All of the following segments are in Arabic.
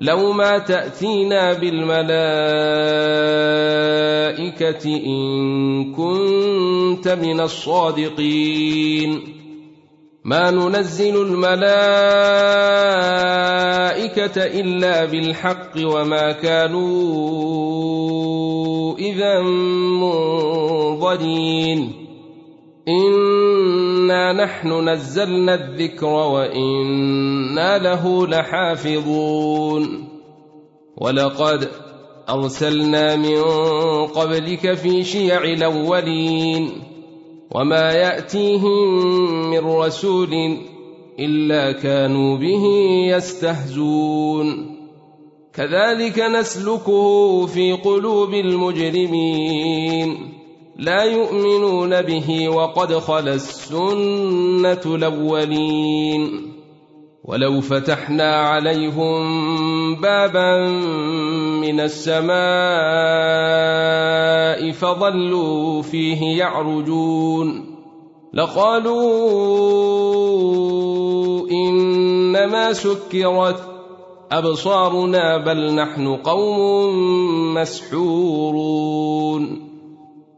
لو ما تأتينا بالملائكة إن كنت من الصادقين. ما ننزل الملائكة إلا بالحق وما كانوا إذا منظرين. إنا نحن نزلنا الذكر وإنا له لحافظون ولقد أرسلنا من قبلك في شيع الأولين وما يأتيهم من رسول إلا كانوا به يستهزون كذلك نسلكه في قلوب المجرمين لا يؤمنون به وقد خلا السنة الأولين. ولو فتحنا عليهم بابا من السماء فظلوا فيه يعرجون. لقالوا إنما سكرت أبصارنا بل نحن قوم مسحورون.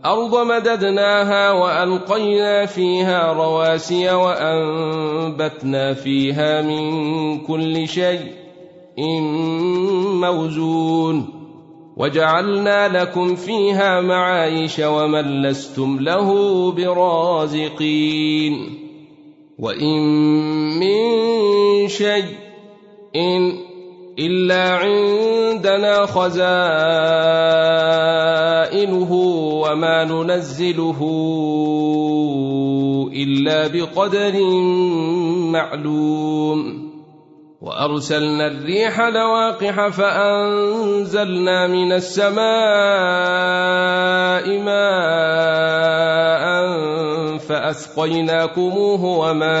الأرض مددناها وألقينا فيها رواسي وأنبتنا فيها من كل شيء موزون وجعلنا لكم فيها معايش ومن لستم له برازقين وإن من شيء إن إلا عندنا خزائنه وما ننزله إلا بقدر معلوم. وأرسلنا الريح لواقح فأنزلنا من السماء ماء فأسقيناكموه وما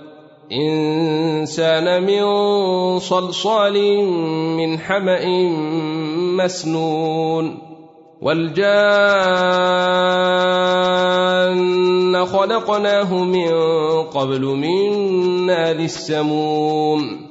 الإنسان من صلصال من حمأ مسنون والجان خلقناه من قبل من نار السموم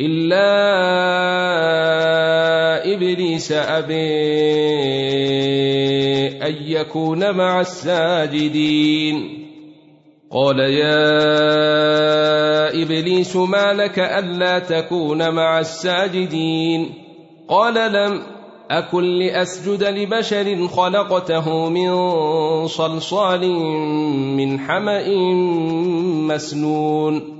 إلا إبليس أبي أن يكون مع الساجدين. قال يا إبليس ما لك ألا تكون مع الساجدين؟ قال لم أكن لأسجد لبشر خلقته من صلصال من حمأ مسنون.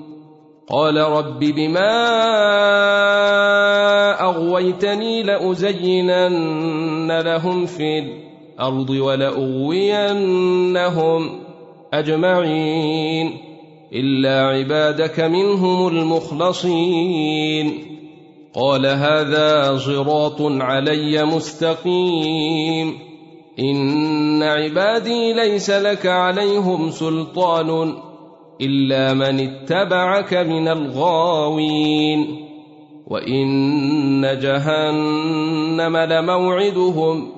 قال رب بما أغويتني لأزينن لهم في الأرض ولأغوينهم أجمعين إلا عبادك منهم المخلصين. قال هذا صراط علي مستقيم. إن عبادي ليس لك عليهم سلطان. إلا من اتبعك من الغاوين. وإن جهنم لموعدهم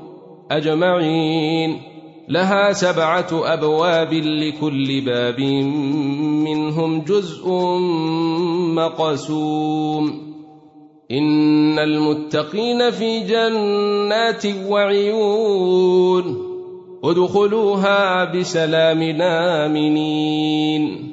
أجمعين. لها سبعة أبواب لكل باب منهم جزء مقسوم. إن المتقين في جنات وعيون. ادخلوها بسلام آمنين.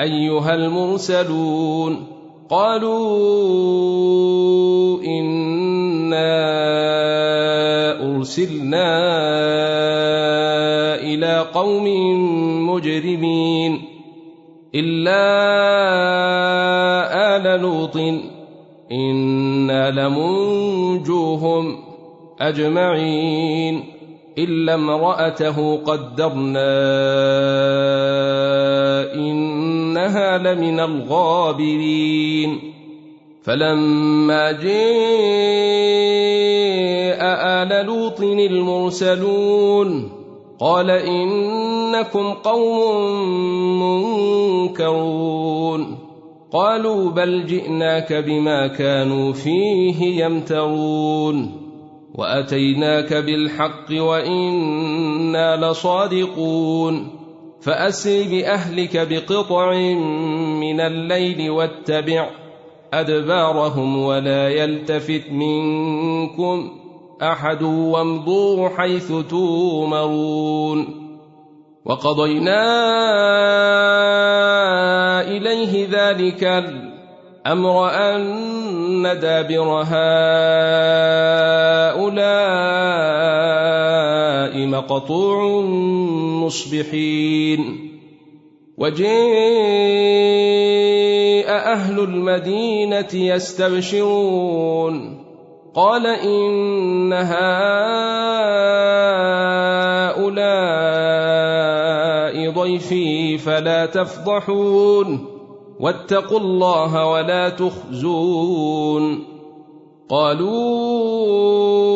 أيها المرسلون قالوا إنا أرسلنا إلى قوم مجرمين إلا آل لوط إنا لمنجوهم أجمعين إلا امرأته قدرنا انها لمن الغابرين فلما جاء ال لوط المرسلون قال انكم قوم منكرون قالوا بل جئناك بما كانوا فيه يمترون واتيناك بالحق وأنا لصادقون فأسر بأهلك بقطع من الليل واتبع أدبارهم ولا يلتفت منكم أحد وامضوا حيث تومرون وقضينا إليه ذلك الأمر أن دابر هؤلاء مقطوع مصبحين. وجيء أهل المدينة يستبشرون. قال إن هؤلاء ضيفي فلا تفضحون. واتقوا الله ولا تخزون. قالوا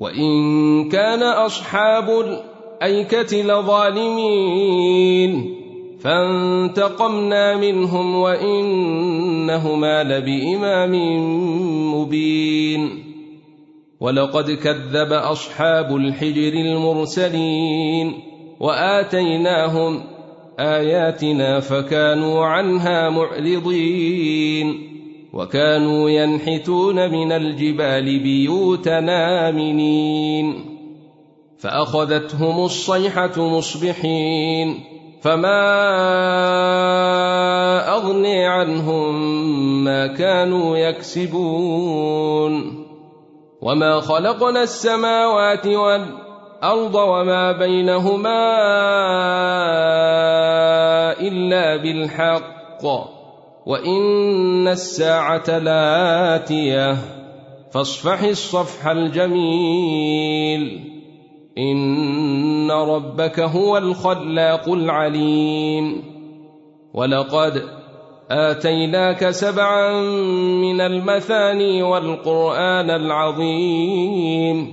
وإن كان أصحاب الأيكة لظالمين فانتقمنا منهم وإنهما لبإمام مبين ولقد كذب أصحاب الحجر المرسلين وآتيناهم آياتنا فكانوا عنها معرضين وكانوا ينحتون من الجبال بيوتا آمنين. فأخذتهم الصيحة مصبحين. فما أغني عنهم ما كانوا يكسبون. وما خلقنا السماوات والأرض وما بينهما إلا بالحق. وان الساعة لاتيه فاصفح الصفح الجميل ان ربك هو الخلاق العليم ولقد اتيناك سبعا من المثاني والقران العظيم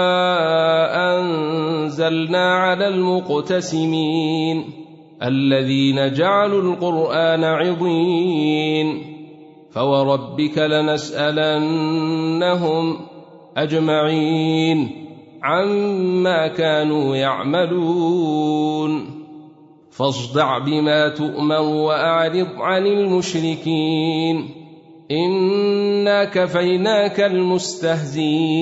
أنزلنا على المقتسمين الذين جعلوا القرآن عضين فوربك لنسألنهم أجمعين عما كانوا يعملون فاصدع بما تؤمر وأعرض عن المشركين إنا كفيناك المستهزين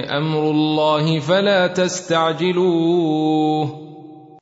أمر الله فلا تستعجلوه.